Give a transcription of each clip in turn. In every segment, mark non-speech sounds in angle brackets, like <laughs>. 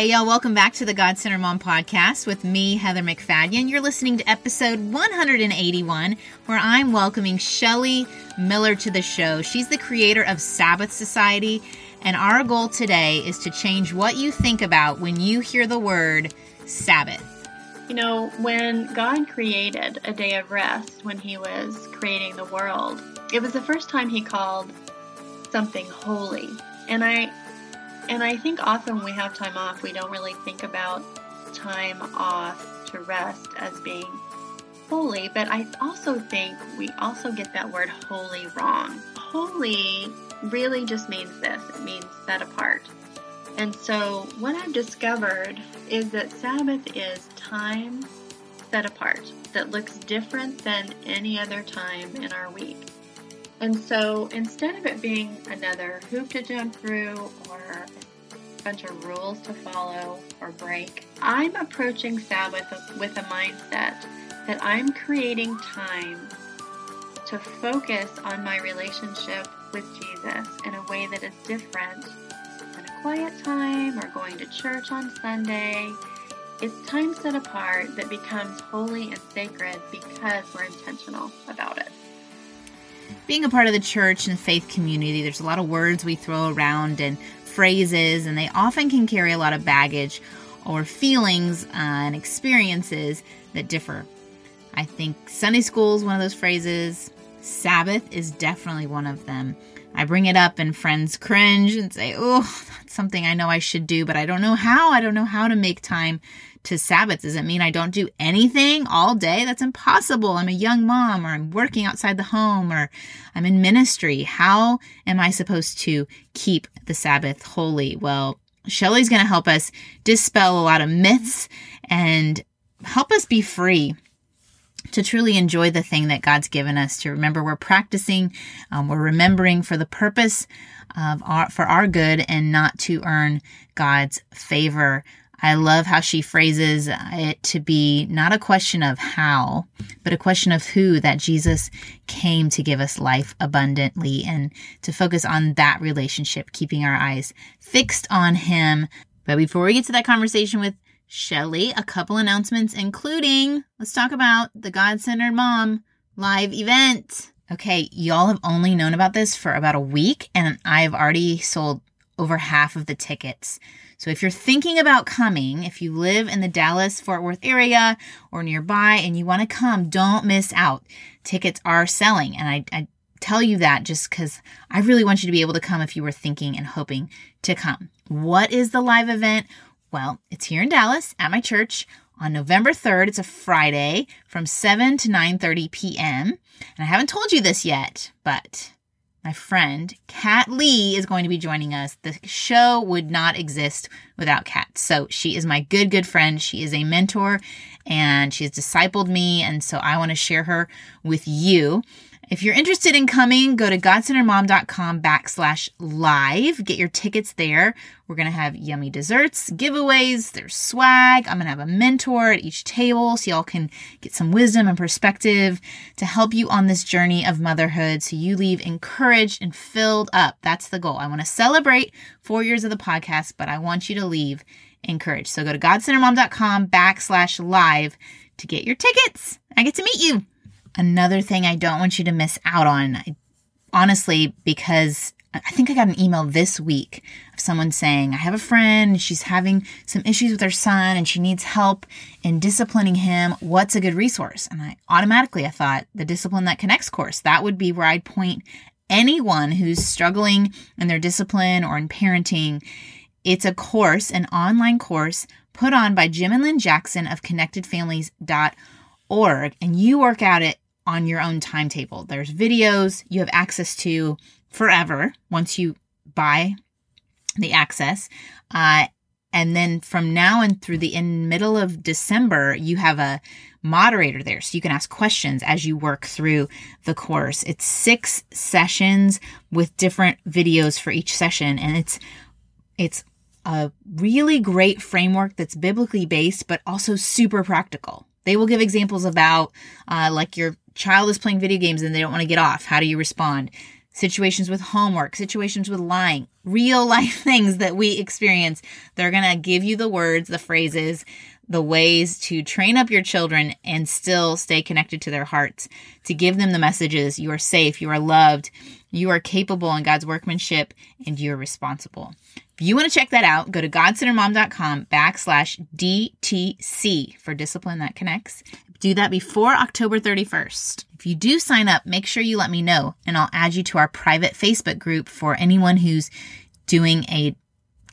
Hey, y'all, welcome back to the God Centered Mom podcast with me, Heather MacFadyen. You're listening to episode 181, where I'm welcoming Shelly Miller to the show. She's the creator of Sabbath Society, and our goal today is to change what you think about when you hear the word Sabbath. You know, when God created a day of rest when He was creating the world, it was the first time He called something holy. And I and I think often when we have time off, we don't really think about time off to rest as being holy, but I also think we also get that word holy wrong. Holy really just means this it means set apart. And so, what I've discovered is that Sabbath is time set apart that looks different than any other time in our week. And so instead of it being another hoop to jump through or bunch of rules to follow or break, I'm approaching Sabbath with a mindset that I'm creating time to focus on my relationship with Jesus in a way that is different than a quiet time or going to church on Sunday. It's time set apart that becomes holy and sacred because we're intentional about it being a part of the church and faith community, there's a lot of words we throw around and phrases, and they often can carry a lot of baggage or feelings uh, and experiences that differ. I think Sunday school is one of those phrases. Sabbath is definitely one of them. I bring it up and friends cringe and say, oh, that's something I know I should do, but I don't know how. I don't know how to make time to Sabbath. Does it mean I don't do anything all day? That's impossible. I'm a young mom or I'm working outside the home or I'm in ministry. How am I supposed to keep the Sabbath holy? Well, Shelly's going to help us dispel a lot of myths and help us be free to truly enjoy the thing that God's given us, to remember we're practicing, um, we're remembering for the purpose of our, for our good and not to earn God's favor. I love how she phrases it to be not a question of how, but a question of who that Jesus came to give us life abundantly and to focus on that relationship, keeping our eyes fixed on Him. But before we get to that conversation with Shelly, a couple announcements, including let's talk about the God Centered Mom live event. Okay, y'all have only known about this for about a week, and I've already sold over half of the tickets. So if you're thinking about coming, if you live in the Dallas Fort Worth area or nearby and you want to come, don't miss out. Tickets are selling. And I, I tell you that just because I really want you to be able to come if you were thinking and hoping to come. What is the live event? Well, it's here in Dallas at my church on November 3rd. It's a Friday from 7 to 9:30 p.m. And I haven't told you this yet, but my friend Kat Lee is going to be joining us. The show would not exist without Kat. So she is my good, good friend. She is a mentor and she has discipled me. And so I want to share her with you. If you're interested in coming, go to godcenteredmom.com backslash live. Get your tickets there. We're going to have yummy desserts, giveaways, there's swag. I'm going to have a mentor at each table so y'all can get some wisdom and perspective to help you on this journey of motherhood so you leave encouraged and filled up. That's the goal. I want to celebrate four years of the podcast, but I want you to leave encouraged. So go to godcenteredmom.com backslash live to get your tickets. I get to meet you. Another thing I don't want you to miss out on, I, honestly, because I think I got an email this week of someone saying, I have a friend, she's having some issues with her son and she needs help in disciplining him. What's a good resource? And I automatically I thought the Discipline That Connects course. That would be where I'd point anyone who's struggling in their discipline or in parenting. It's a course, an online course put on by Jim and Lynn Jackson of connectedfamilies.org, and you work out it on your own timetable. There's videos you have access to forever once you buy the access. Uh, and then from now and through the in middle of December, you have a moderator there. So you can ask questions as you work through the course. It's six sessions with different videos for each session. And it's, it's a really great framework that's biblically based, but also super practical. They will give examples about, uh, like your child is playing video games and they don't want to get off. How do you respond? situations with homework, situations with lying, real life <laughs> things that we experience. They're going to give you the words, the phrases, the ways to train up your children and still stay connected to their hearts, to give them the messages you are safe, you are loved, you are capable in God's workmanship, and you're responsible. If you want to check that out, go to godcenteredmom.com backslash DTC for discipline that connects. Do that before October 31st. If you do sign up, make sure you let me know and I'll add you to our private Facebook group for anyone who's doing a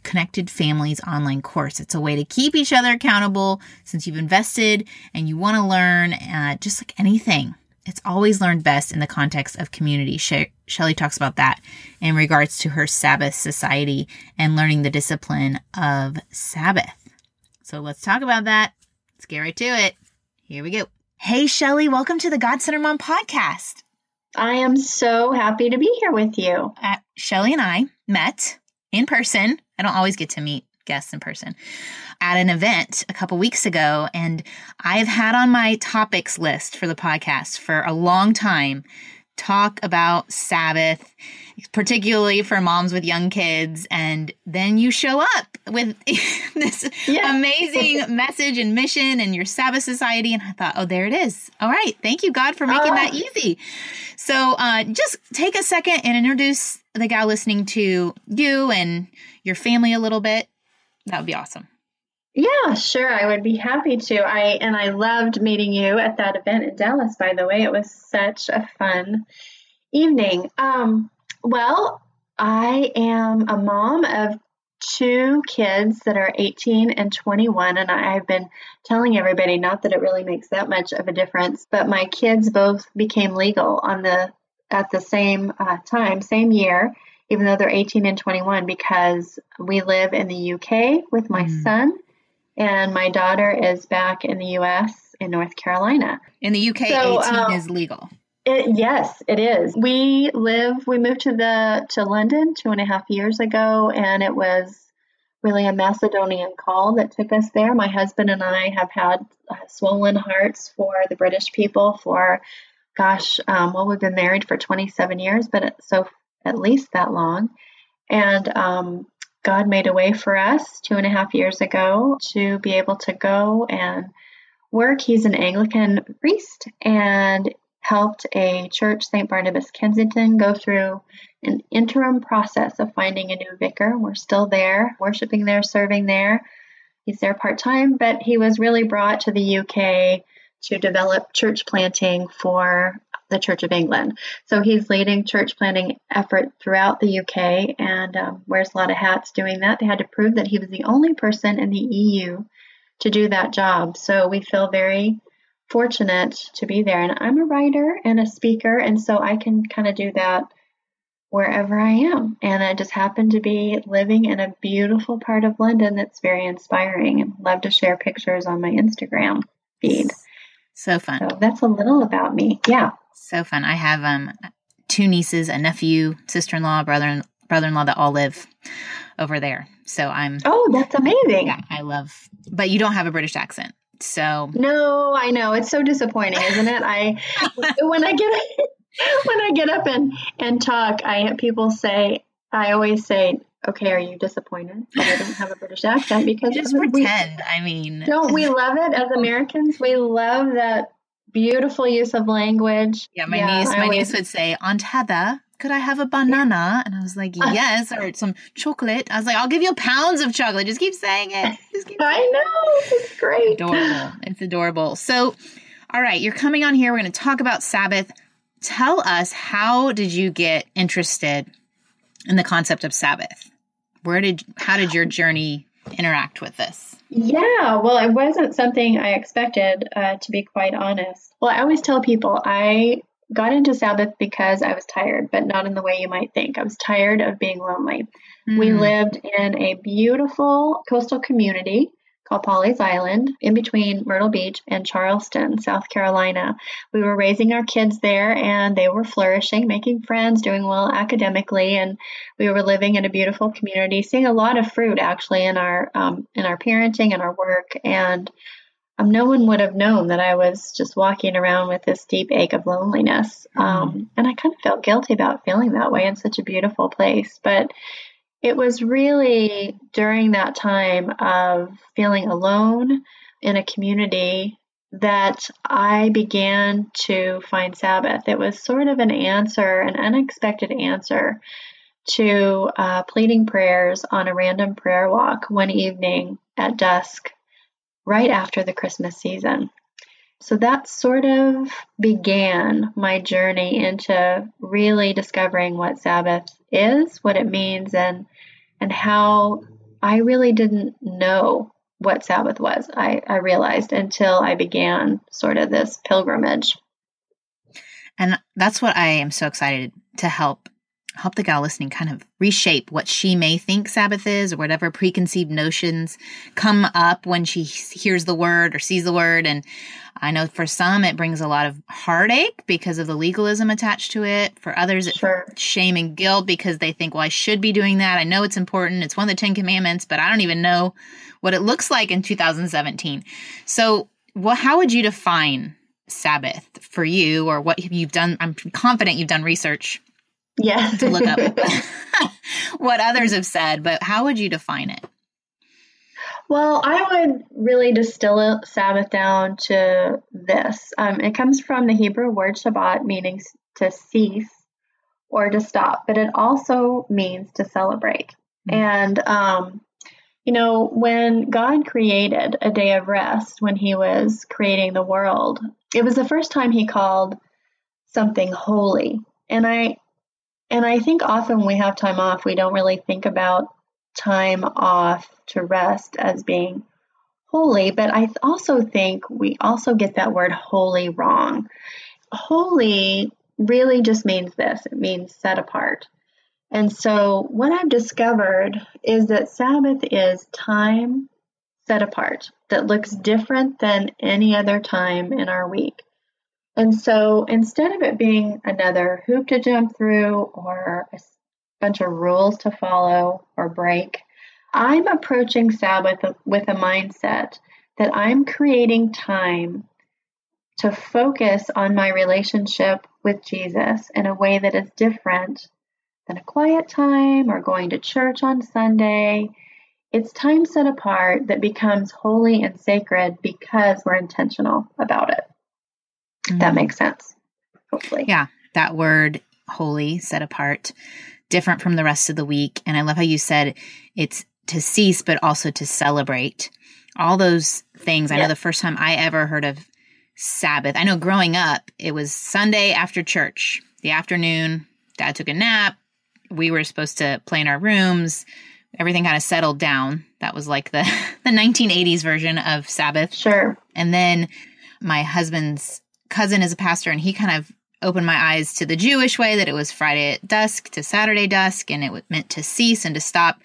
Connected Families online course. It's a way to keep each other accountable since you've invested and you want to learn, uh, just like anything. It's always learned best in the context of community. She- Shelly talks about that in regards to her Sabbath society and learning the discipline of Sabbath. So let's talk about that. Let's get right to it. Here we go. Hey, Shelly, welcome to the God Centered Mom podcast. I am so happy to be here with you. Uh, Shelly and I met in person. I don't always get to meet guests in person at an event a couple weeks ago. And I've had on my topics list for the podcast for a long time talk about Sabbath, particularly for moms with young kids. And then you show up with <laughs> this yeah. amazing <laughs> message and mission and your Sabbath Society. And I thought, oh, there it is. All right. Thank you, God, for making that easy. So uh, just take a second and introduce the gal listening to you and your family a little bit, that would be awesome. Yeah, sure. I would be happy to. I and I loved meeting you at that event in Dallas, by the way. It was such a fun evening. Um, well, I am a mom of two kids that are 18 and 21 and I've been telling everybody not that it really makes that much of a difference, but my kids both became legal on the at the same uh, time, same year, even though they're 18 and 21, because we live in the UK with my mm. son, and my daughter is back in the US in North Carolina. In the UK, so, 18 um, is legal. It, yes, it is. We live. We moved to the to London two and a half years ago, and it was really a Macedonian call that took us there. My husband and I have had uh, swollen hearts for the British people for gosh, um, well, we've been married for 27 years, but so at least that long. And um, God made a way for us two and a half years ago to be able to go and work. He's an Anglican priest and helped a church, St. Barnabas Kensington, go through an interim process of finding a new vicar. We're still there, worshiping there, serving there. He's there part time, but he was really brought to the UK to develop church planting for the Church of England. So he's leading church planting effort throughout the UK and um, wears a lot of hats doing that. They had to prove that he was the only person in the EU to do that job. So we feel very fortunate to be there. And I'm a writer and a speaker, and so I can kind of do that wherever I am. And I just happen to be living in a beautiful part of London that's very inspiring and love to share pictures on my Instagram feed. So fun. So that's a little about me. Yeah. So fun. I have um two nieces, a nephew, sister-in-law, brother and brother-in-law that all live over there. So I'm Oh, that's amazing. Yeah, I love but you don't have a British accent. So No, I know. It's so disappointing, isn't it? I <laughs> when I get <laughs> when I get up and and talk, I people say I always say okay, are you disappointed that I don't have a British accent? Because just pretend. We, I mean, don't we love it as Americans? We love that beautiful use of language. Yeah, my yeah, niece, my always, niece would say, Aunt Heather, could I have a banana? And I was like, <laughs> yes, or some chocolate. I was like, I'll give you pounds of chocolate. Just keep saying it. Keep I know. It's great. Adorable. It's adorable. So, all right, you're coming on here. We're going to talk about Sabbath. Tell us, how did you get interested in the concept of Sabbath? Where did how did your journey interact with this? Yeah, well, it wasn't something I expected, uh, to be quite honest. Well, I always tell people I got into Sabbath because I was tired, but not in the way you might think. I was tired of being lonely. Mm. We lived in a beautiful coastal community called Pawleys Island in between Myrtle Beach and Charleston, South Carolina. We were raising our kids there and they were flourishing, making friends, doing well academically, and we were living in a beautiful community, seeing a lot of fruit actually in our um, in our parenting and our work. And um, no one would have known that I was just walking around with this deep ache of loneliness. Mm-hmm. Um, and I kind of felt guilty about feeling that way in such a beautiful place. But it was really during that time of feeling alone in a community that I began to find Sabbath. It was sort of an answer, an unexpected answer to uh, pleading prayers on a random prayer walk one evening at dusk, right after the Christmas season. So that sort of began my journey into really discovering what Sabbath is, what it means, and and how I really didn't know what Sabbath was. I, I realized until I began sort of this pilgrimage. And that's what I am so excited to help help the gal listening kind of reshape what she may think Sabbath is or whatever preconceived notions come up when she hears the word or sees the word. And I know for some it brings a lot of heartache because of the legalism attached to it. For others, it's sure. shame and guilt because they think, well, I should be doing that. I know it's important. It's one of the Ten Commandments, but I don't even know what it looks like in 2017. So, well, how would you define Sabbath for you or what you've done? I'm confident you've done research yeah. to look up <laughs> <laughs> what others have said, but how would you define it? Well, I would really distill Sabbath down to this. Um, it comes from the Hebrew word Shabbat, meaning to cease or to stop, but it also means to celebrate. Mm-hmm. And, um, you know, when God created a day of rest, when He was creating the world, it was the first time He called something holy. And I and I think often when we have time off, we don't really think about time off to rest as being holy. But I also think we also get that word holy wrong. Holy really just means this it means set apart. And so, what I've discovered is that Sabbath is time set apart that looks different than any other time in our week. And so instead of it being another hoop to jump through or a bunch of rules to follow or break, I'm approaching Sabbath with a mindset that I'm creating time to focus on my relationship with Jesus in a way that is different than a quiet time or going to church on Sunday. It's time set apart that becomes holy and sacred because we're intentional about it. Mm-hmm. That makes sense. Hopefully. Yeah. That word holy, set apart, different from the rest of the week. And I love how you said it's to cease, but also to celebrate. All those things. I know the first time I ever heard of Sabbath, I know growing up, it was Sunday after church, the afternoon. Dad took a nap. We were supposed to play in our rooms. Everything kind of settled down. That was like the, <laughs> the 1980s version of Sabbath. Sure. And then my husband's cousin is a pastor and he kind of opened my eyes to the Jewish way that it was Friday at dusk to Saturday dusk and it was meant to cease and to stop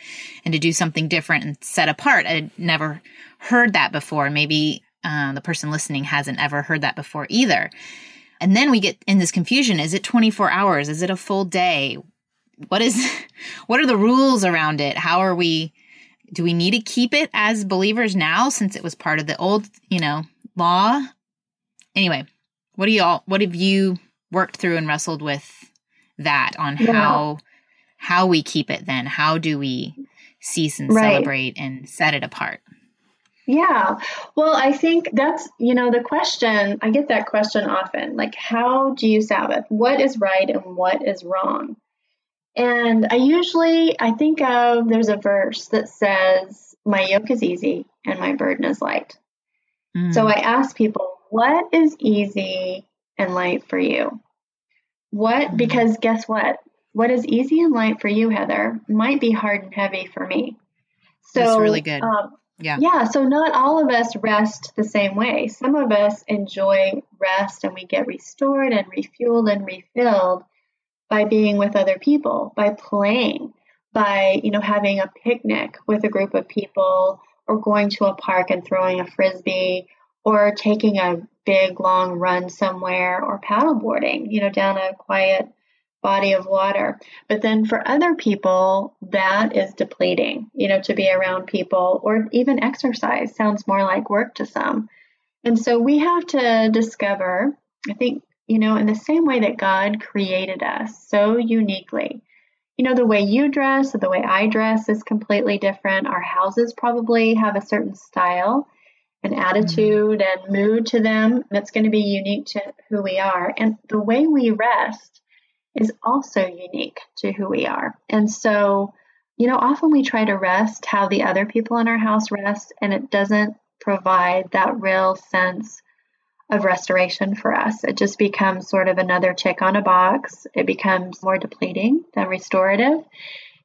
and to do something different and set apart. I'd never heard that before. Maybe uh, the person listening hasn't ever heard that before either. And then we get in this confusion. Is it 24 hours? Is it a full day? What is, <laughs> what are the rules around it? How are we, do we need to keep it as believers now since it was part of the old, you know, law? Anyway, what do y'all what have you worked through and wrestled with that on yeah. how how we keep it then? How do we cease and right. celebrate and set it apart? Yeah. Well, I think that's, you know, the question, I get that question often like, how do you Sabbath? What is right and what is wrong? And I usually, I think of, there's a verse that says, my yoke is easy and my burden is light. Mm. So I ask people, what is easy and light for you? What, mm-hmm. because guess what? What is easy and light for you, Heather, might be hard and heavy for me. So, That's really good. Um, yeah. Yeah. So, not all of us rest the same way. Some of us enjoy rest and we get restored and refueled and refilled by being with other people, by playing, by, you know, having a picnic with a group of people or going to a park and throwing a frisbee or taking a big long run somewhere or paddleboarding, you know, down a quiet body of water. But then for other people, that is depleting, you know, to be around people or even exercise sounds more like work to some. And so we have to discover, I think, you know, in the same way that God created us so uniquely. You know, the way you dress or the way I dress is completely different. Our houses probably have a certain style attitude mm-hmm. and mood to them that's going to be unique to who we are. And the way we rest is also unique to who we are. And so, you know, often we try to rest how the other people in our house rest, and it doesn't provide that real sense of restoration for us. It just becomes sort of another check on a box. It becomes more depleting than restorative.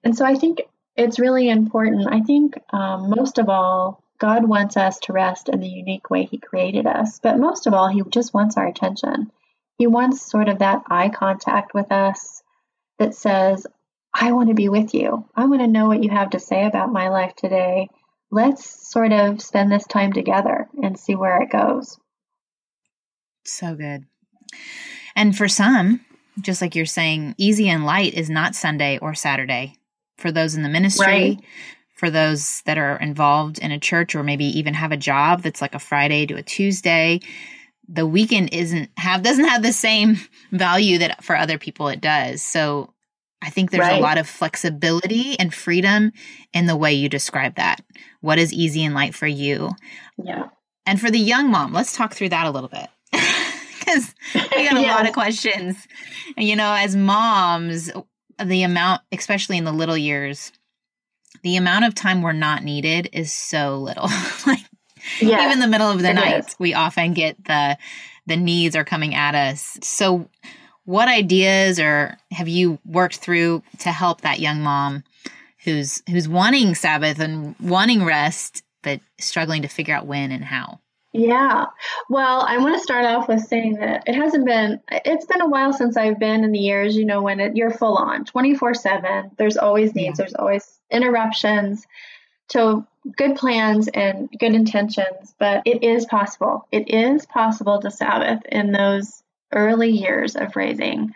And so I think it's really important. I think um, most of all, God wants us to rest in the unique way He created us. But most of all, He just wants our attention. He wants sort of that eye contact with us that says, I want to be with you. I want to know what you have to say about my life today. Let's sort of spend this time together and see where it goes. So good. And for some, just like you're saying, easy and light is not Sunday or Saturday. For those in the ministry, right for those that are involved in a church or maybe even have a job that's like a Friday to a Tuesday the weekend isn't have doesn't have the same <laughs> value that for other people it does so I think there's right. a lot of flexibility and freedom in the way you describe that. What is easy and light for you? Yeah. And for the young mom, let's talk through that a little bit. <laughs> Because we got a <laughs> yeah. lot of questions. And, you know, as moms, the amount, especially in the little years, the amount of time we're not needed is so little. <laughs> like yes, even the middle of the night, is. we often get the the needs are coming at us. So what ideas or have you worked through to help that young mom who's who's wanting Sabbath and wanting rest but struggling to figure out when and how? Yeah. Well, I want to start off with saying that it hasn't been, it's been a while since I've been in the years, you know, when it, you're full on 24 7. There's always needs, yeah. there's always interruptions. So, good plans and good intentions, but it is possible. It is possible to Sabbath in those early years of raising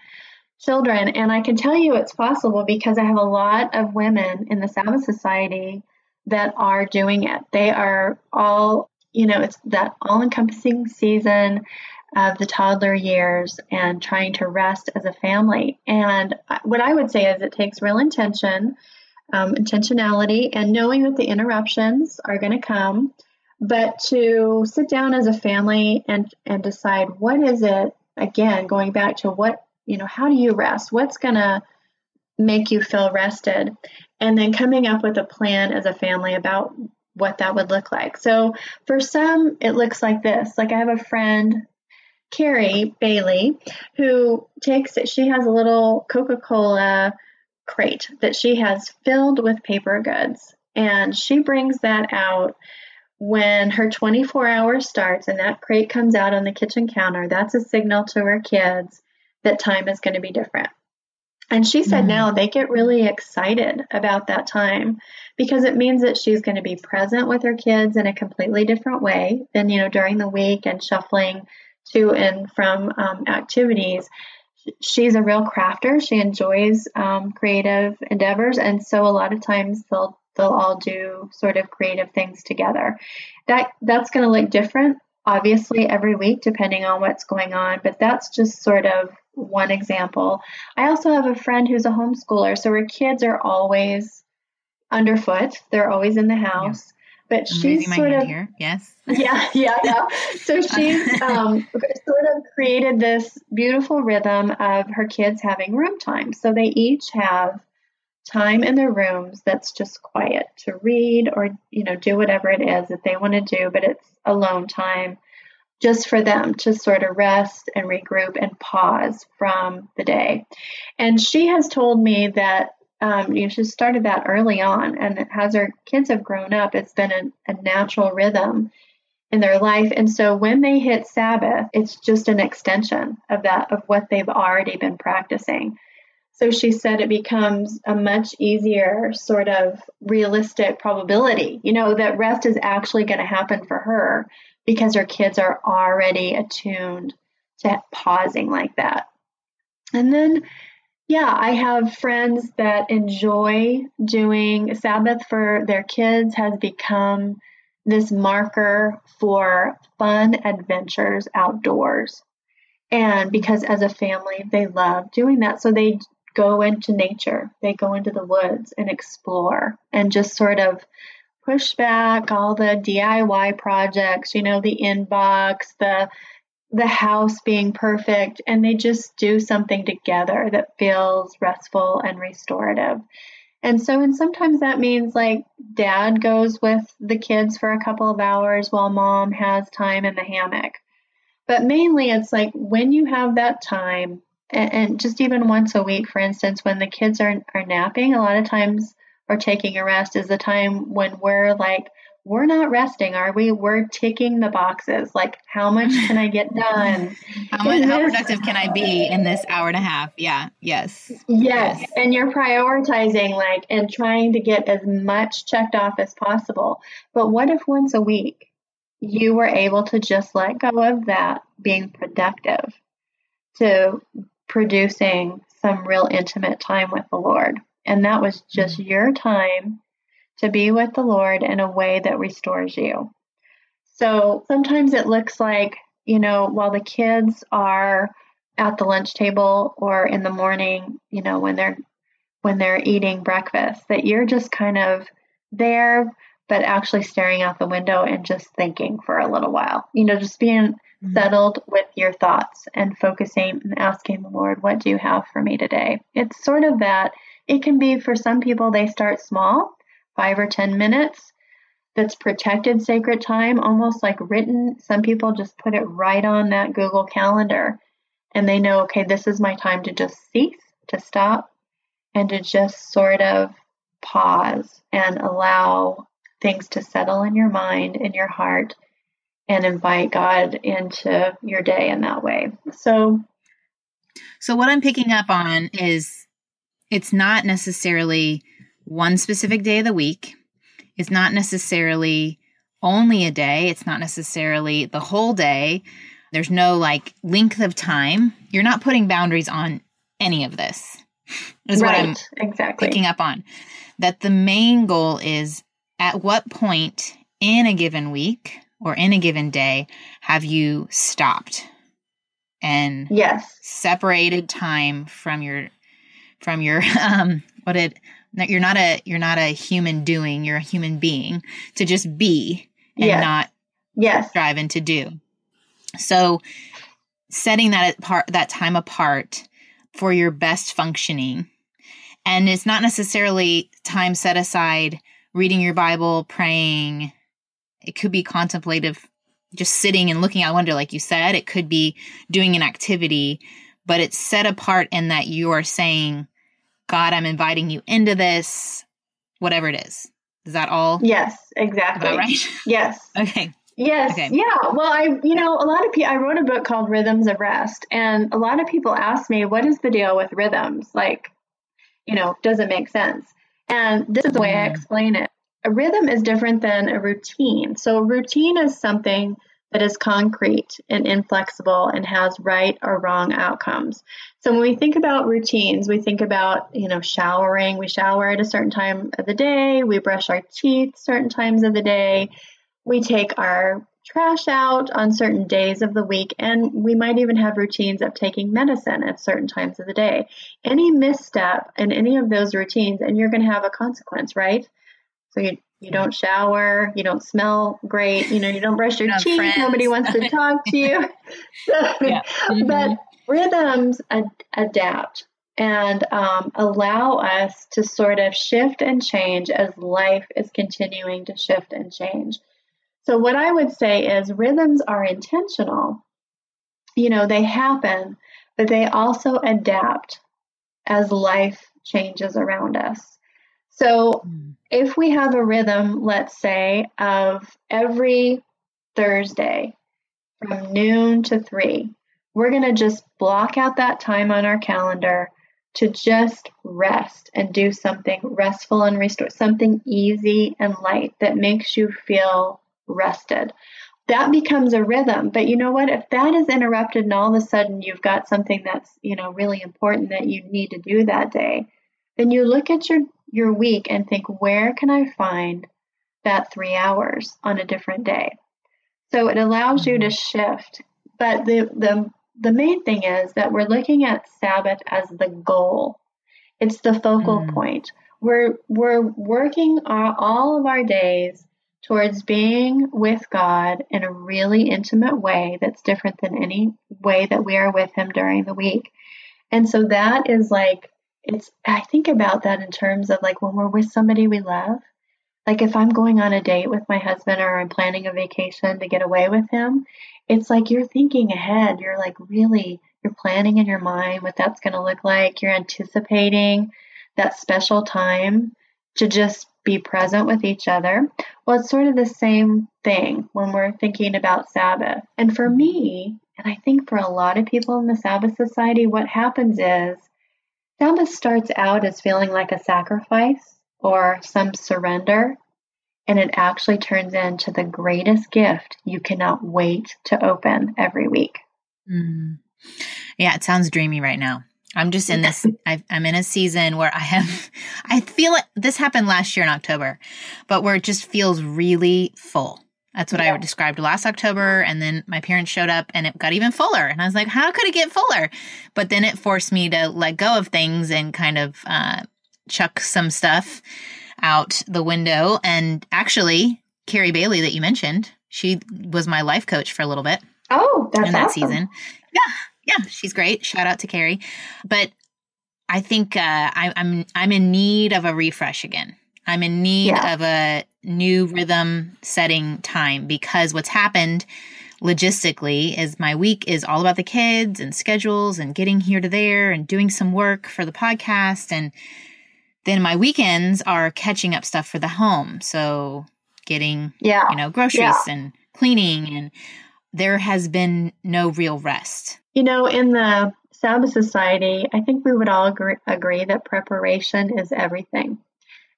children. And I can tell you it's possible because I have a lot of women in the Sabbath Society that are doing it. They are all you know, it's that all encompassing season of the toddler years and trying to rest as a family. And what I would say is it takes real intention, um, intentionality, and knowing that the interruptions are going to come, but to sit down as a family and, and decide what is it, again, going back to what, you know, how do you rest? What's going to make you feel rested? And then coming up with a plan as a family about what that would look like. So for some, it looks like this. Like I have a friend, Carrie Bailey, who takes it, she has a little Coca Cola crate that she has filled with paper goods. And she brings that out when her 24 hours starts and that crate comes out on the kitchen counter. That's a signal to her kids that time is going to be different. And she said mm-hmm. now they get really excited about that time because it means that she's going to be present with her kids in a completely different way than, you know, during the week and shuffling to and from um, activities. She's a real crafter. She enjoys um, creative endeavors. And so a lot of times they'll they'll all do sort of creative things together. That that's going to look different obviously every week depending on what's going on, but that's just sort of one example. I also have a friend who's a homeschooler, so her kids are always underfoot. They're always in the house. Yeah. But I'm she's sort of here. Yes. <laughs> Yeah, yeah, yeah. So <laughs> she's um, sort of created this beautiful rhythm of her kids having room time. So they each have time in their rooms that's just quiet to read or you know do whatever it is that they want to do, but it's alone time just for them to sort of rest and regroup and pause from the day. And she has told me that um, you know, she started that early on, and as her kids have grown up, it's been a, a natural rhythm in their life. And so when they hit Sabbath, it's just an extension of that, of what they've already been practicing. So she said it becomes a much easier sort of realistic probability, you know, that rest is actually going to happen for her because her kids are already attuned to pausing like that. And then, yeah, I have friends that enjoy doing Sabbath for their kids has become this marker for fun adventures outdoors. And because as a family, they love doing that. So they go into nature, they go into the woods and explore and just sort of push back all the DIY projects, you know, the inbox, the the house being perfect, and they just do something together that feels restful and restorative. And so, and sometimes that means like dad goes with the kids for a couple of hours while mom has time in the hammock. But mainly, it's like when you have that time, and, and just even once a week, for instance, when the kids are, are napping, a lot of times or taking a rest is the time when we're like, we're not resting, are we? We're ticking the boxes. Like, how much can I get done? <laughs> how, much, how productive can I be in this hour and a half? Yeah, yes. yes. Yes. And you're prioritizing, like, and trying to get as much checked off as possible. But what if once a week you were able to just let go of that being productive to producing some real intimate time with the Lord? And that was just mm-hmm. your time to be with the Lord in a way that restores you. So sometimes it looks like, you know, while the kids are at the lunch table or in the morning, you know, when they're when they're eating breakfast, that you're just kind of there but actually staring out the window and just thinking for a little while. You know, just being mm-hmm. settled with your thoughts and focusing and asking the Lord, what do you have for me today? It's sort of that it can be for some people, they start small, five or 10 minutes. That's protected sacred time, almost like written. Some people just put it right on that Google Calendar and they know, okay, this is my time to just cease, to stop, and to just sort of pause and allow things to settle in your mind, in your heart, and invite God into your day in that way. So, so what I'm picking up on is it's not necessarily one specific day of the week. It's not necessarily only a day. It's not necessarily the whole day. There's no like length of time. You're not putting boundaries on any of this. Is right, what I'm exactly picking up on. That the main goal is at what point in a given week or in a given day have you stopped and yes separated time from your from your <laughs> um what it you're not a you're not a human doing you're a human being to just be and yes. not yes. striving to do. So setting that apart that time apart for your best functioning. And it's not necessarily time set aside reading your bible praying. It could be contemplative just sitting and looking out wonder like you said. It could be doing an activity but it's set apart in that you are saying God, I'm inviting you into this, whatever it is. Is that all? Yes, exactly. right? <laughs> Yes. okay. Yes. Okay. Yeah. Well, I, you know, a lot of people, I wrote a book called Rhythms of Rest, and a lot of people ask me, what is the deal with rhythms? Like, you know, does it make sense? And this is the way I mm. explain it. A rhythm is different than a routine. So, a routine is something that is concrete and inflexible and has right or wrong outcomes. So when we think about routines, we think about, you know, showering. We shower at a certain time of the day, we brush our teeth certain times of the day, we take our trash out on certain days of the week, and we might even have routines of taking medicine at certain times of the day. Any misstep in any of those routines, and you're going to have a consequence, right? So you you don't shower, you don't smell great, you know, you don't brush your teeth, friends. nobody wants to <laughs> talk to you. so, <laughs> yeah. mm-hmm. But rhythms ad- adapt and um, allow us to sort of shift and change as life is continuing to shift and change. So, what I would say is rhythms are intentional. You know, they happen, but they also adapt as life changes around us. So, mm if we have a rhythm, let's say, of every Thursday from noon to three, we're going to just block out that time on our calendar to just rest and do something restful and restore, something easy and light that makes you feel rested. That becomes a rhythm. But you know what? If that is interrupted and all of a sudden you've got something that's, you know, really important that you need to do that day, then you look at your your week and think, where can I find that three hours on a different day. So it allows you to mm-hmm. shift. But the, the, the main thing is that we're looking at Sabbath as the goal. It's the focal mm. point. We're, we're working our, all of our days towards being with God in a really intimate way that's different than any way that we are with Him during the week. And so that is like, it's, I think about that in terms of like when we're with somebody we love. Like if I'm going on a date with my husband or I'm planning a vacation to get away with him, it's like you're thinking ahead. You're like really, you're planning in your mind what that's going to look like. You're anticipating that special time to just be present with each other. Well, it's sort of the same thing when we're thinking about Sabbath. And for me, and I think for a lot of people in the Sabbath Society, what happens is Sabbath starts out as feeling like a sacrifice or some surrender, and it actually turns into the greatest gift you cannot wait to open every week. Mm. Yeah, it sounds dreamy right now. I'm just in this, <laughs> i am in a season where I have, I feel like this happened last year in October, but where it just feels really full. That's what yeah. I described last October. And then my parents showed up and it got even fuller. And I was like, how could it get fuller? But then it forced me to let go of things and kind of uh, chuck some stuff out the window. And actually, Carrie Bailey, that you mentioned, she was my life coach for a little bit. Oh, that's in that awesome. season. Yeah yeah, she's great. Shout out to Carrie. But I think uh, I, I'm I'm in need of a refresh again. I'm in need yeah. of a new rhythm setting time because what's happened logistically is my week is all about the kids and schedules and getting here to there and doing some work for the podcast and then my weekends are catching up stuff for the home so getting yeah you know groceries yeah. and cleaning and there has been no real rest you know, in the Sabbath Society, I think we would all agree, agree that preparation is everything.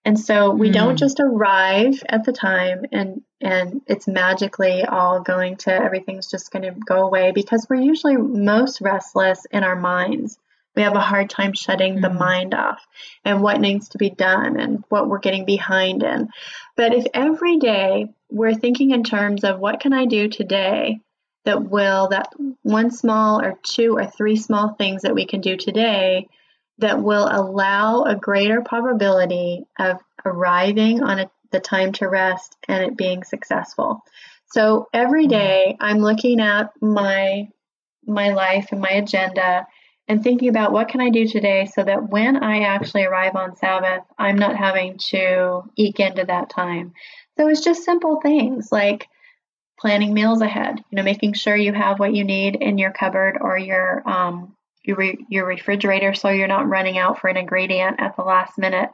And so we mm. don't just arrive at the time and and it's magically all going to everything's just going to go away because we're usually most restless in our minds. We have a hard time shutting mm. the mind off and what needs to be done and what we're getting behind in. But if every day we're thinking in terms of what can I do today that will that one small or two or three small things that we can do today that will allow a greater probability of arriving on a, the time to rest and it being successful. So every mm-hmm. I'm looking at my my life and my agenda and thinking about what can I do today so that when I actually arrive on Sabbath, I'm not having to eke into that time. So it's just simple things like planning meals ahead. You know, making sure you have what you need in your cupboard or your um, your re- your refrigerator, so you're not running out for an ingredient at the last minute.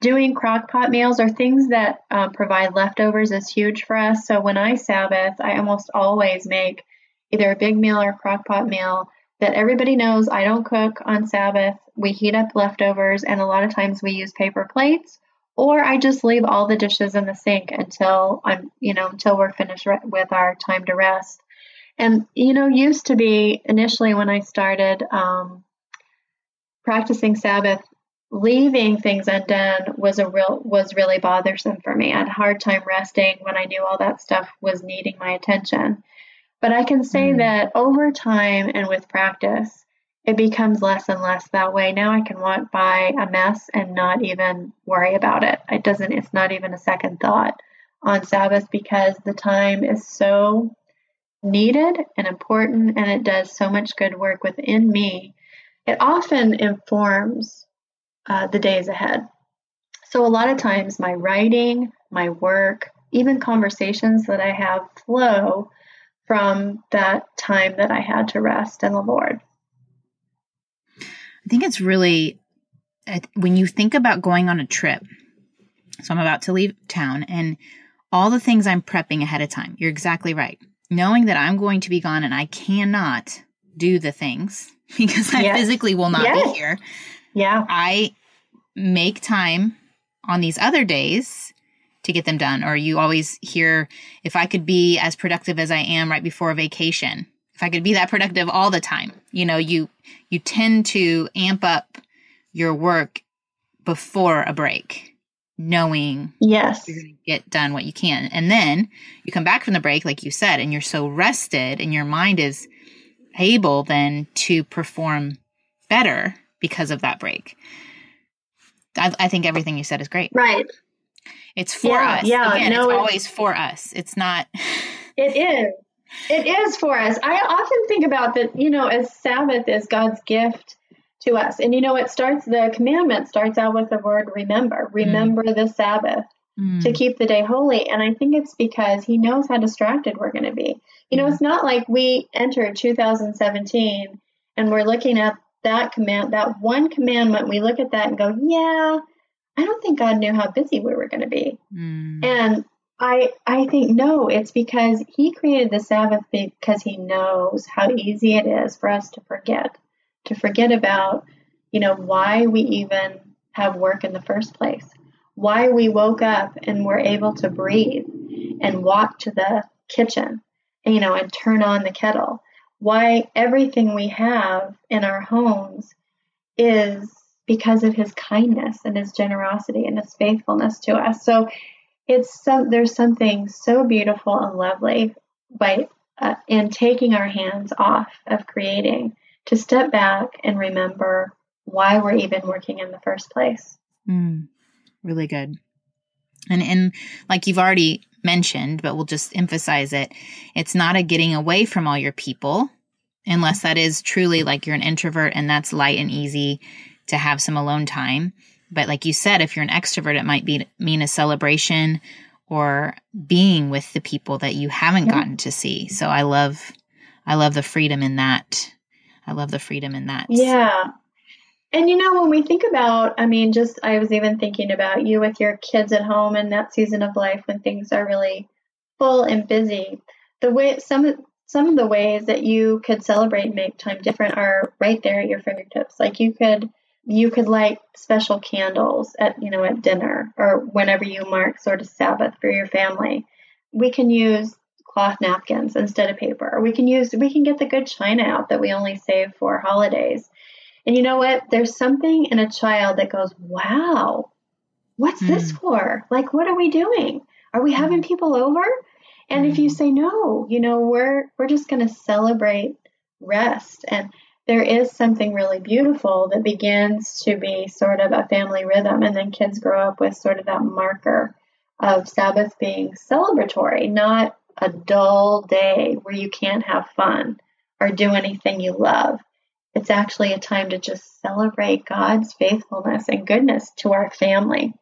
Doing crock pot meals or things that um, provide leftovers is huge for us. So when I Sabbath, I almost always make either a big meal or a crock pot meal that everybody knows I don't cook on Sabbath. We heat up leftovers, and a lot of times we use paper plates or I just leave all the dishes in the sink until I'm, you know, until we're finished with our time to rest. And, you know, used to be initially when I started um, practicing Sabbath, leaving things undone was a real was really bothersome for me. I had a hard time resting when I knew all that stuff was needing my attention. But I can say mm. that over time and with practice, it becomes less and less that way. Now I can walk by a mess and not even worry about it. It doesn't, it's not even a second thought on Sabbath because the time is so needed and important and it does so much good work within me. It often informs uh, the days ahead. So a lot of times my writing, my work, even conversations that I have flow from that time that I had to rest in the Lord. I think it's really when you think about going on a trip. So I'm about to leave town and all the things I'm prepping ahead of time. You're exactly right. Knowing that I'm going to be gone and I cannot do the things <laughs> because I yes. physically will not yes. be here. Yeah. I make time on these other days to get them done. Or you always hear, if I could be as productive as I am right before a vacation, if I could be that productive all the time, you know, you you tend to amp up your work before a break. Knowing yes you're going to get done what you can. And then you come back from the break, like you said, and you're so rested and your mind is able then to perform better because of that break. I, I think everything you said is great. Right. It's for Yeah, us. yeah, Again, no, it's it's- always for us. It's not. <laughs> It is. It is for us. I often think about that, you know, as Sabbath is God's gift to us. And, you know, it starts, the commandment starts out with the word remember. Remember the Sabbath Mm. to keep the day holy. And I think it's because He knows how distracted we're going to be. You know, it's not like we entered 2017 and we're looking at that command, that one commandment, we look at that and go, yeah, I don't think God knew how busy we were going to be. Mm. And I I think no, it's because he created the Sabbath because he knows how easy it is for us to forget, to forget about, you know, why we even have work in the first place, why we woke up and were able to breathe and walk to the kitchen, you know, and turn on the kettle, why everything we have in our homes is because of his kindness and his generosity and his faithfulness to us. So it's some there's something so beautiful and lovely by uh, in taking our hands off of creating to step back and remember why we're even working in the first place. Mm, really good. And and like you've already mentioned, but we'll just emphasize it. It's not a getting away from all your people, unless that is truly like you're an introvert and that's light and easy to have some alone time. But like you said, if you're an extrovert, it might be mean a celebration or being with the people that you haven't Yeah. gotten to see. So I love I love the freedom in that. I love the freedom in that. Yeah. And you know, when we think about, I mean, just I was even thinking about you with your kids at home and that season of life when things are really full and busy. The way some of some of the ways that you could celebrate and make time different are right there at your fingertips. Like you could you could light special candles at you know at dinner or whenever you mark sort of Sabbath for your family. We can use cloth napkins instead of paper. Or we can use we can get the good china out that we only save for holidays. And you know what? There's something in a child that goes, "Wow, what's hmm. this for? Like, what are we doing? Are we hmm. having people over?" And if you hmm. say no, you know, we're we're just going to celebrate rest. And there is something really beautiful that begins to be sort of a family rhythm, and then kids grow up with sort of that marker of Sabbath being celebratory, not a dull day where you can't have fun or do anything you love. It's actually a time to just celebrate God's faithfulness and goodness to our family.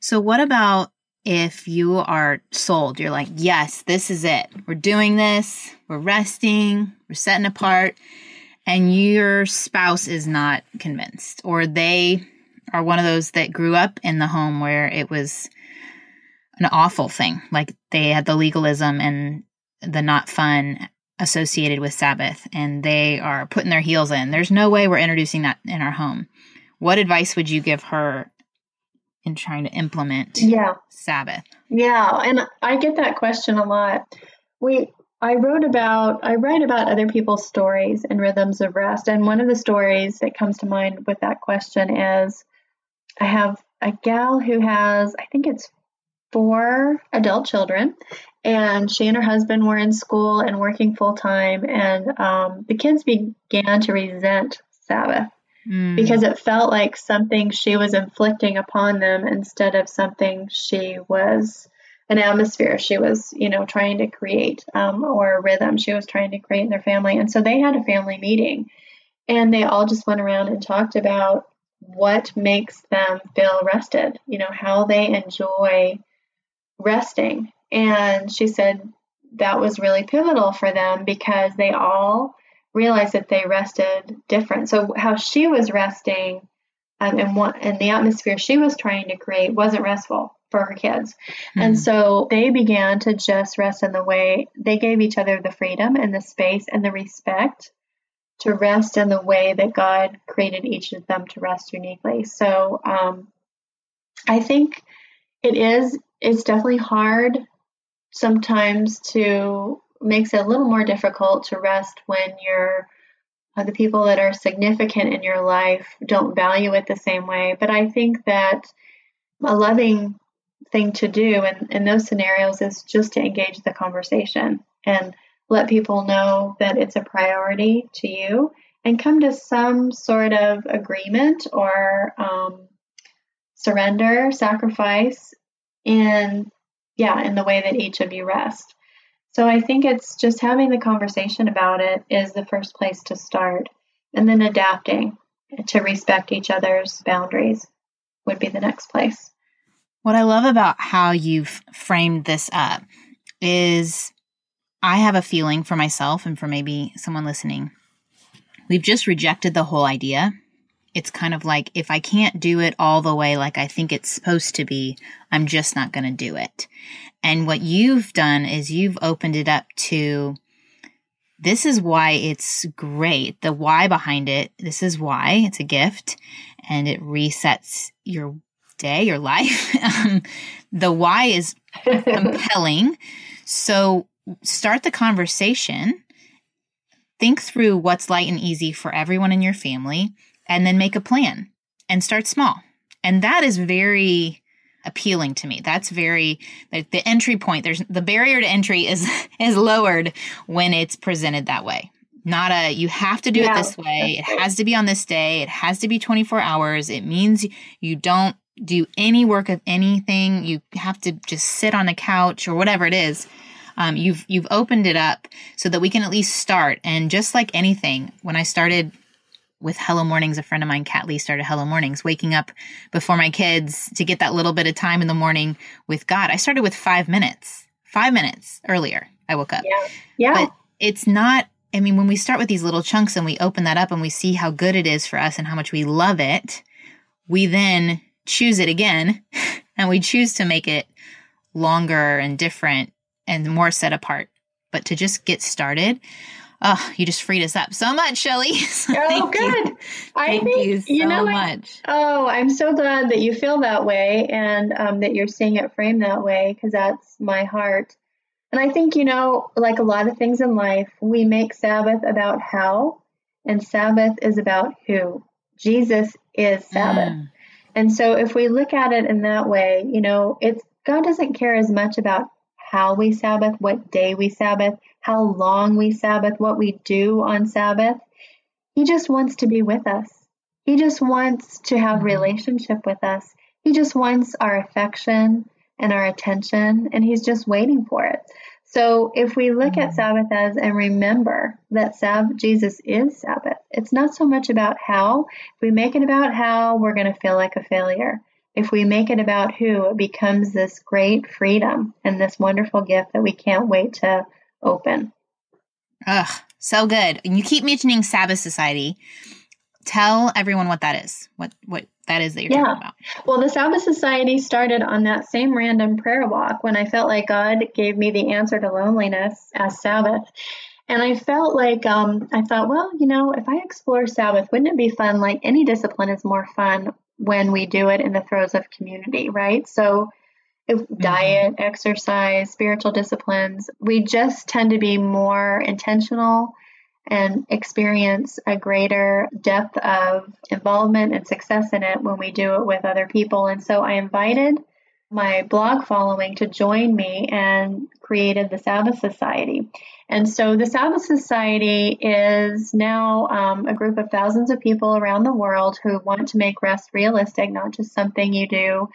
So, what about if you are sold? You're like, yes, this is it. We're doing this. We're resting. We're setting apart. And your spouse is not convinced, or they are one of those that grew up in the home where it was an awful thing. Like they had the legalism and the not fun associated with Sabbath, and they are putting their heels in. There's no way we're introducing that in our home. What advice would you give her in trying to implement Yeah. Sabbath? Yeah, and I get that question a lot. We I wrote about I write about other people's stories and rhythms of rest, and one of the stories that comes to mind with that question is I have a gal who has I think it's four adult children, and she and her husband were in school and working full time, and um, the kids began to resent Sabbath Mm, because it felt like something she was inflicting upon them instead of something she was an atmosphere she was you know trying to create um, or a rhythm she was trying to create in their family. And so they had a family meeting and they all just went around and talked about what makes them feel rested you know how they enjoy resting and she said that was really pivotal for them because they all realized that they rested different. So how she was resting um, and what and the atmosphere she was trying to create wasn't restful for her kids. And mm, so they began to just rest in the way they gave each other the freedom and the space and the respect to rest in the way that God created each of them to rest uniquely. So um, I think it is it's definitely hard sometimes to makes it a little more difficult to rest when you're uh, the people that are significant in your life don't value it the same way. But i think that a loving thing to do in, in those scenarios is just to engage the conversation and let people know that it's a priority to you and come to some sort of agreement or um, surrender, sacrifice in, yeah, in the way that each of you rest. So I think it's just having the conversation about it is the first place to start, and then adapting to respect each other's boundaries would be the next place. What I love about how you've framed this up is I have a feeling for myself and for maybe someone listening. We've just rejected the whole idea. It's kind of like if I can't do it all the way like I think it's supposed to be, I'm just not going to do it. And what you've done is you've opened it up to this is why it's great. The why behind it, this is why it's a gift and it resets your day, your life. <laughs> Um, the why is compelling. So start the conversation. Think through what's light and easy for everyone in your family and then make a plan and start small. And that is very appealing to me. That's very the, the entry point. There's the barrier to entry is <laughs> is lowered when it's presented that way. Not a you have to do yeah. it this way. It has to be on this day. It has to be 24 hours. It means you don't do any work of anything. You have to just sit on a couch or whatever it is. Um, you've you've opened it up so that we can at least start. And just like anything, when I started with Hello Mornings, a friend of mine, Kat Lee, started Hello Mornings, waking up before my kids to get that little bit of time in the morning with God. I started with five minutes, five minutes earlier. I woke up. Yeah. Yeah. But it's not, I mean, when we start with these little chunks and we open that up and we see how good it is for us and how much we love it, we then choose it again <laughs> and we choose to make it longer and different and more set apart. But to just get started, Oh, you just freed us up so much, Shelly. <laughs> so oh, good. You. I thank think, you so you know, much. oh, I'm so glad that you feel that way and um, that you're seeing it framed that way because that's my heart. And I think, you know, like a lot of things in life, we make Sabbath about how, and Sabbath is about who. Jesus is Sabbath. Mm. And so if we look at it in that way, you know, it's God doesn't care as much about how we Sabbath, what day we Sabbath, how long we Sabbath, what we do on Sabbath. He just wants to be with us. He just wants to have mm-hmm. relationship with us. He just wants our affection and our attention, and he's just waiting for it. So if we look at mm-hmm. Sabbath as and remember that Sab- Jesus is Sabbath, it's not so much about how. If we make it about how, we're going to feel like a failure. If we make it about who, it becomes this great freedom and this wonderful gift that we can't wait to open. Ugh, so good. And you keep mentioning Sabbath Society. Tell everyone what that is. What what that is that you're yeah. talking about. Well, the Sabbath Society started on that same random prayer walk when I felt like God gave me the answer to loneliness as Sabbath. And I felt like um, I thought, well, you know, if I explore Sabbath, wouldn't it be fun? Like any discipline is more fun when we do it in the throes of community, right? So mm-hmm. diet, exercise, spiritual disciplines, we just tend to be more intentional and experience a greater depth of involvement and success in it when we do it with other people. And so I invited my blog following to join me and created the Sabbath Society. And so the Sabbath Society is now um, a group of thousands of people around the world who want to make rest realistic, not just something you do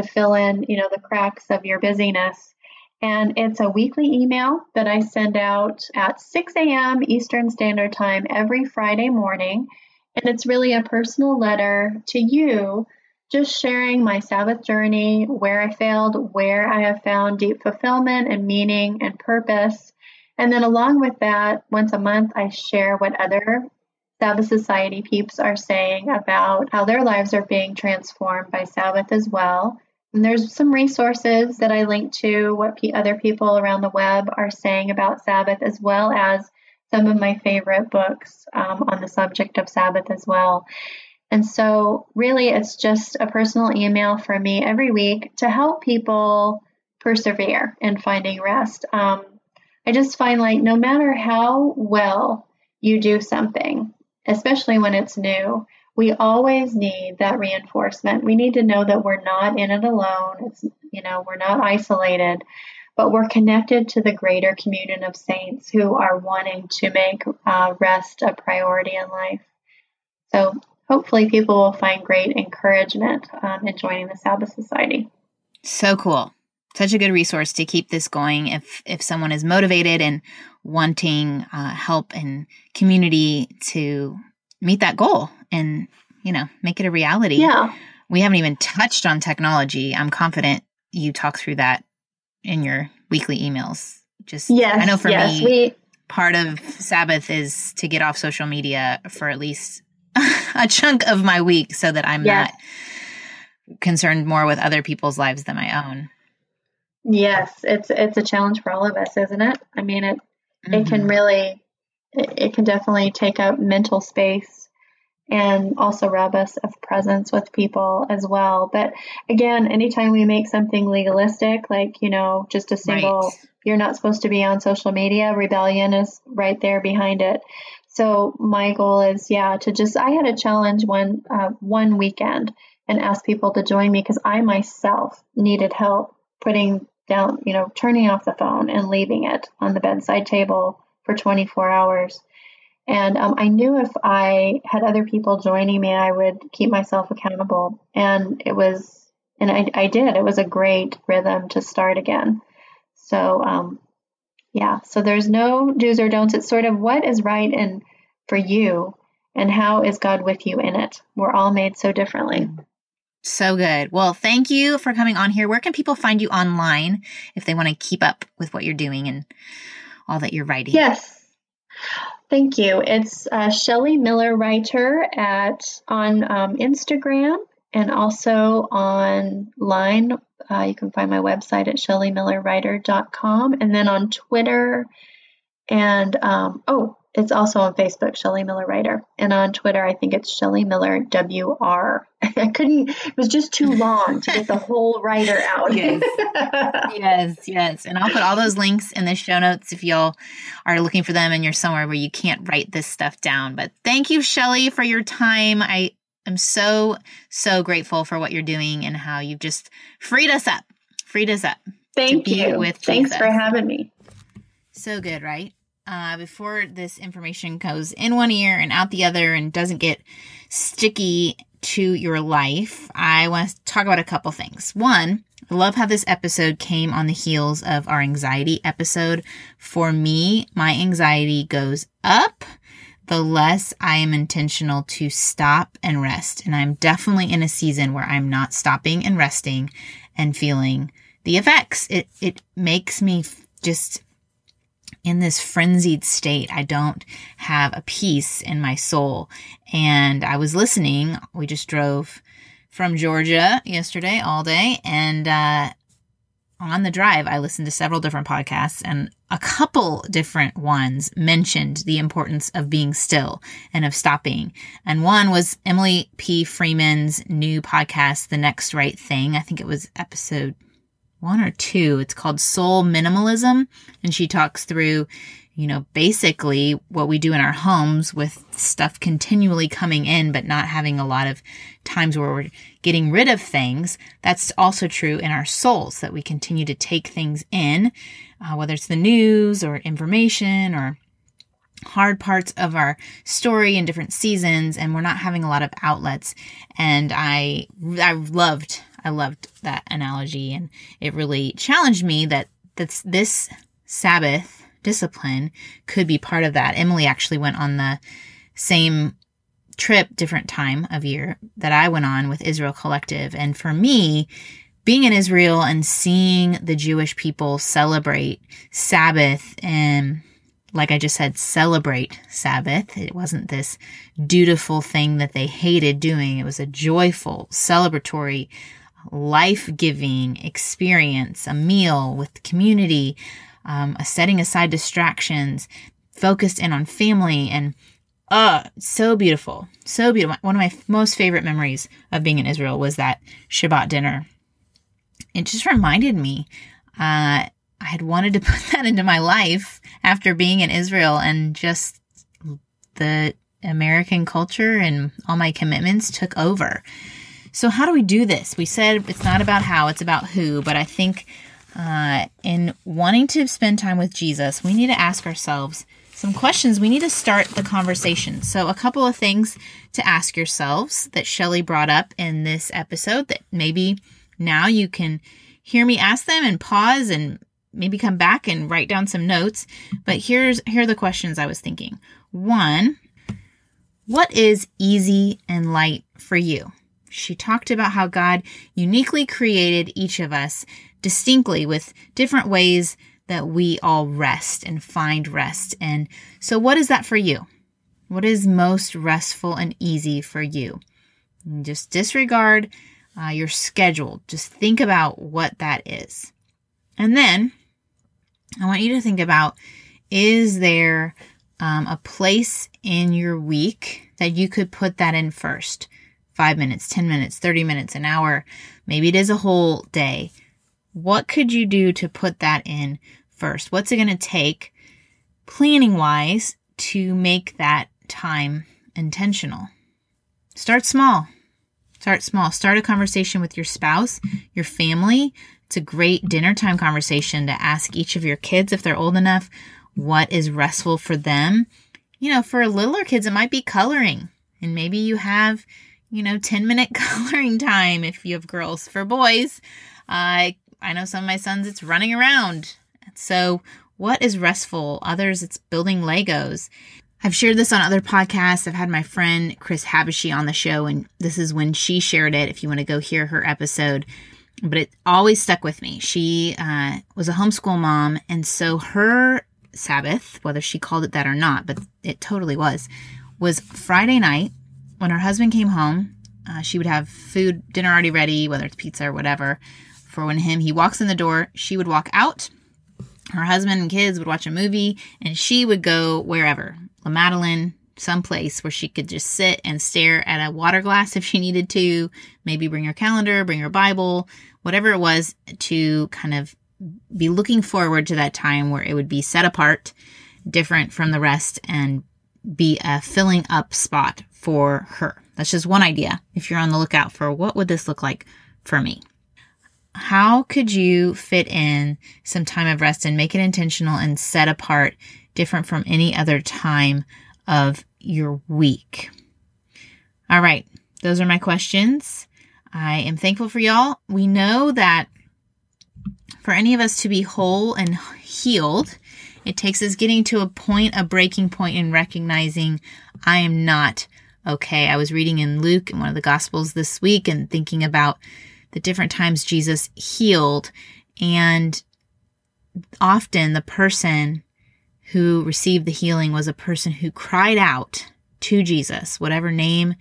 to fill in, you know, the cracks of your busyness. And it's a weekly email that I send out at 6 a.m. Eastern Standard Time every Friday morning. And it's really a personal letter to you, just sharing my Sabbath journey, where I failed, where I have found deep fulfillment and meaning and purpose. And then, along with that, once a month, I share what other Sabbath Society peeps are saying about how their lives are being transformed by Sabbath as well. And there's some resources that I link to what other people around the web are saying about Sabbath, as well as some of my favorite books um, on the subject of Sabbath as well. And so, really, it's just a personal email from me every week to help people persevere in finding rest. Um, I just find like no matter how well you do something, especially when it's new, we always need that reinforcement. We need to know that we're not in it alone. It's, you know, we're not isolated, but we're connected to the greater communion of saints who are wanting to make uh, rest a priority in life. So hopefully people will find great encouragement um, in joining the Sabbath Society. So cool. Such a good resource to keep this going if if someone is motivated and wanting uh, help and community to meet that goal and you know make it a reality. Yeah. We haven't even touched on technology. I'm confident you talk through that in your weekly emails. Just yes, I know for yes, me, we, part of Sabbath is to get off social media for at least <laughs> a chunk of my week so that I'm Yes. not concerned more with other people's lives than my own. Yes, it's it's a challenge for all of us, isn't it? I mean, it it can Mhm. really it, it can definitely take up mental space and also rob us of presence with people as well. But again, anytime we make something legalistic, like you know, just a single, Right. you're not supposed to be on social media. Rebellion is right there behind it. So my goal is, yeah, to just. I had a challenge one uh, one weekend and asked people to join me because I myself needed help putting down, you know, turning off the phone and leaving it on the bedside table for 24 hours. And um, I knew if I had other people joining me, I would keep myself accountable. And it was, and I, I did. It was a great rhythm to start again. So, um, yeah. So there's no do's or don'ts. It's sort of what is right and for you, and how is God with you in it. We're all made so differently. So good. Well, thank you for coming on here. Where can people find you online if they want to keep up with what you're doing and all that you're writing? Yes. Thank you. It's uh, Shelly Miller Writer at on um, Instagram and also online. Uh, you can find my website at shellymillerwriter.com and then on Twitter and um, oh, it's also on Facebook, Shelly Miller Writer, and on Twitter, I think it's Shelly Miller WR. <laughs> I couldn't; it was just too long to get the whole writer out. Yes. <laughs> yes, yes. And I'll put all those links in the show notes if y'all are looking for them and you're somewhere where you can't write this stuff down. But thank you, Shelly, for your time. I am so, so grateful for what you're doing and how you've just freed us up. Freed us up. Thank you. with Thanks for having me. So good, right? Uh, before this information goes in one ear and out the other and doesn't get sticky to your life, I want to talk about a couple things. One, I love how this episode came on the heels of our anxiety episode. For me, my anxiety goes up the less I am intentional to stop and rest. And I'm definitely in a season where I'm not stopping and resting and feeling the effects. It, it makes me just in this frenzied state. I don't have a peace in my soul. And I was listening. We just drove from Georgia yesterday all day. And uh, on the drive, I listened to several different podcasts, and a couple different ones mentioned the importance of being still and of stopping. And one was Emily P. Freeman's new podcast, The Next Right Thing. I think it was episode one or two. It's called Soul Minimalism. And she talks through, you know, basically what we do in our homes with stuff continually coming in, but not having a lot of times where we're getting rid of things. That's also true in our souls, that we continue to take things in, uh, whether it's the news or information or hard parts of our story in different seasons and we're not having a lot of outlets and i i loved i loved that analogy and it really challenged me that that's this sabbath discipline could be part of that emily actually went on the same trip different time of year that i went on with israel collective and for me being in israel and seeing the jewish people celebrate sabbath and like I just said, celebrate Sabbath. It wasn't this dutiful thing that they hated doing. It was a joyful, celebratory, life giving experience, a meal with community, um, a setting aside distractions, focused in on family, and uh, so beautiful. So beautiful. One of my most favorite memories of being in Israel was that Shabbat dinner. It just reminded me, uh, I had wanted to <laughs> put that into my life after being in Israel and just the American culture and all my commitments took over. So, how do we do this? We said it's not about how, it's about who. But I think uh, in wanting to spend time with Jesus, we need to ask ourselves some questions. We need to start the conversation. So, a couple of things to ask yourselves that Shelly brought up in this episode that maybe now you can hear me ask them and pause and maybe come back and write down some notes. But here's here are the questions I was thinking. One, what is easy and light for you? She talked about how God uniquely created each of us distinctly with different ways that we all rest and find rest. And so, what is that for you? What is most restful and easy for you? And just disregard uh, your schedule. Just think about what that is. And then I want you to think about is there um, a place in your week that you could put that in first? Five minutes, 10 minutes, 30 minutes, an hour. Maybe it is a whole day. What could you do to put that in first? What's it going to take, planning wise, to make that time intentional? Start small. Start small. Start a conversation with your spouse, your family. It's a great dinner time conversation to ask each of your kids, if they're old enough, what is restful for them. You know, for littler kids, it might be coloring. And maybe you have, you know, 10 minute <laughs> coloring time if you have girls. For boys, uh, I know some of my sons, it's running around. So, what is restful? Others, it's building Legos. I've shared this on other podcasts. I've had my friend Chris Habishi on the show, and this is when she shared it. If you want to go hear her episode, but it always stuck with me. She uh, was a homeschool mom, and so her Sabbath, whether she called it that or not, but it totally was, was Friday night when her husband came home. Uh, she would have food, dinner already ready, whether it's pizza or whatever for when him he walks in the door she would walk out her husband and kids would watch a movie and she would go wherever La Madeleine someplace where she could just sit and stare at a water glass <laughs> if she needed to maybe bring her calendar bring her bible whatever it was to kind of be looking forward to that time where it would be set apart different from the rest and be a filling up spot for her that's just one idea if you're on the lookout for what would this look like for me how could you fit in some time of rest and make it intentional and set apart different from any other time of your week? All right, those are my questions. I am thankful for y'all. We know that for any of us to be whole and healed, it takes us getting to a point, a breaking point, and recognizing I am not okay. I was reading in Luke in one of the Gospels this week and thinking about the different times Jesus healed. And often the person who received the healing was a person who cried out to Jesus, whatever name,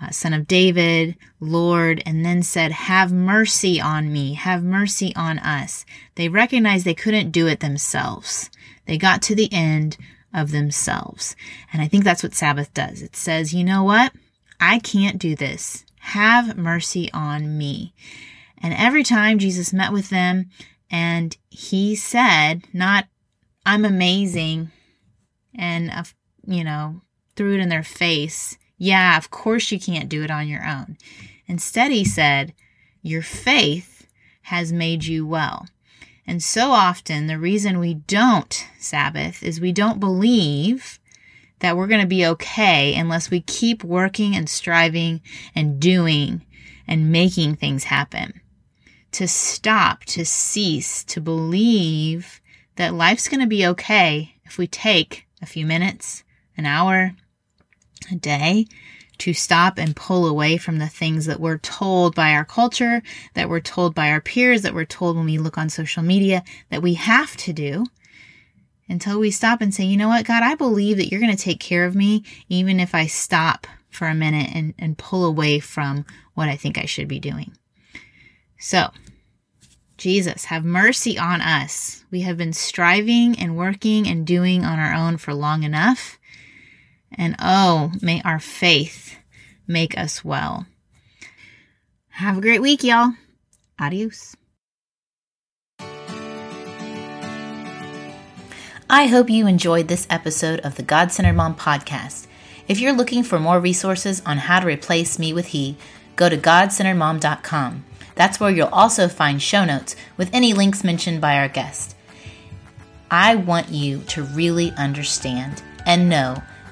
uh, Son of David, Lord, and then said, Have mercy on me, have mercy on us. They recognized they couldn't do it themselves. They got to the end of themselves. And I think that's what Sabbath does. It says, You know what? I can't do this. Have mercy on me. And every time Jesus met with them and he said, not, I'm amazing, and, uh, you know, threw it in their face. Yeah, of course you can't do it on your own. Instead, he said, Your faith has made you well. And so often, the reason we don't Sabbath is we don't believe that we're going to be okay unless we keep working and striving and doing and making things happen. To stop, to cease, to believe that life's going to be okay if we take a few minutes, an hour, a day to stop and pull away from the things that we're told by our culture, that we're told by our peers, that we're told when we look on social media that we have to do, until we stop and say, you know what, God, I believe that you're going to take care of me, even if I stop for a minute and, and pull away from what I think I should be doing. So, Jesus, have mercy on us. We have been striving and working and doing on our own for long enough. And oh, may our faith make us well. Have a great week, y'all. Adios. I hope you enjoyed this episode of the God Centered Mom podcast. If you're looking for more resources on how to replace me with he, go to godcenteredmom.com. That's where you'll also find show notes with any links mentioned by our guest. I want you to really understand and know